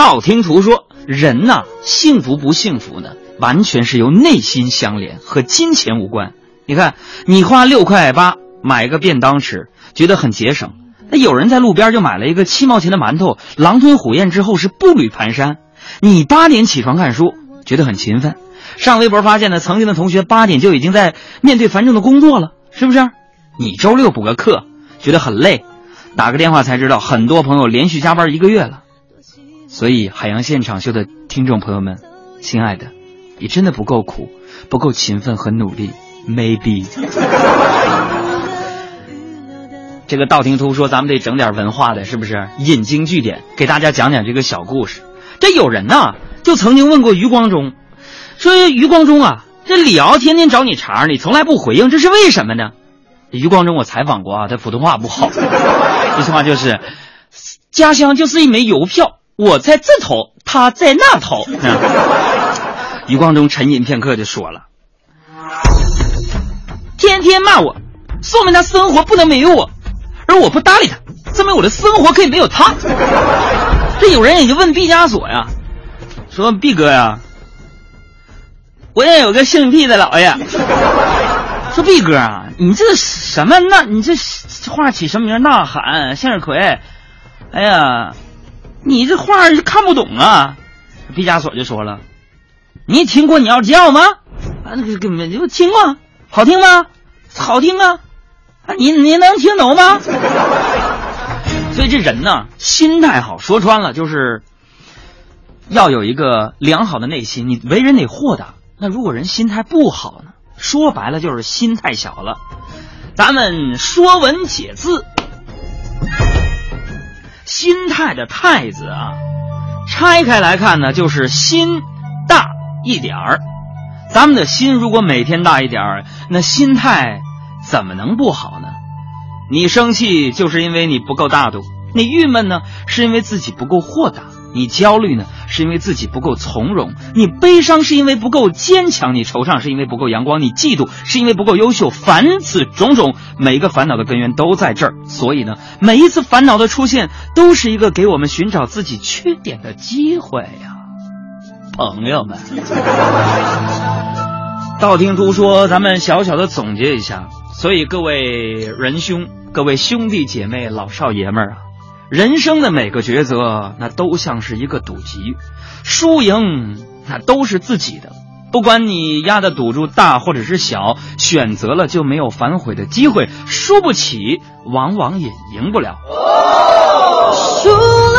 道听途说，人呐，幸福不幸福呢，完全是由内心相连，和金钱无关。你看，你花六块八买个便当吃，觉得很节省；那有人在路边就买了一个七毛钱的馒头，狼吞虎咽之后是步履蹒跚。你八点起床看书，觉得很勤奋；上微博发现呢，曾经的同学八点就已经在面对繁重的工作了，是不是？你周六补个课，觉得很累，打个电话才知道，很多朋友连续加班一个月了。所以，海洋现场秀的听众朋友们，亲爱的，你真的不够苦，不够勤奋和努力。Maybe，这个道听途说，咱们得整点文化的，是不是？引经据典，给大家讲讲这个小故事。这有人呐，就曾经问过余光中，说余光中啊，这李敖天天找你茬，你从来不回应，这是为什么呢？余光中我采访过啊，他普通话不好，这句话就是：家乡就是一枚邮票，我在这头，他在那头。余光中沉吟片刻就说了。天天骂我，说明他生活不能没有我，而我不搭理他，证明我的生活可以没有他。这有人也就问毕加索呀，说毕哥呀，我也有个姓毕的老爷，说毕哥啊，你这什么呐？你这画起什么名？呐喊向日葵，哎呀，你这画看不懂啊。毕加索就说了，你听过鸟叫吗？啊，那个根本就听过。好听吗？好听啊！啊，你你能听懂吗？所以这人呢，心态好，说穿了就是要有一个良好的内心。你为人得豁达。那如果人心态不好呢？说白了就是心太小了。咱们说文解字，心态的“态”字啊，拆开来看呢，就是心大一点儿。咱们的心如果每天大一点儿，那心态怎么能不好呢？你生气就是因为你不够大度，你郁闷呢是因为自己不够豁达，你焦虑呢是因为自己不够从容，你悲伤是因为不够坚强，你惆怅是因为不够阳光，你嫉妒是因为不够优秀。凡此种种，每一个烦恼的根源都在这儿。所以呢，每一次烦恼的出现，都是一个给我们寻找自己缺点的机会呀。朋友们，道听途说，咱们小小的总结一下。所以各位仁兄、各位兄弟姐妹、老少爷们儿啊，人生的每个抉择，那都像是一个赌局，输赢那都是自己的。不管你压的赌注大或者是小，选择了就没有反悔的机会，输不起，往往也赢不了。输。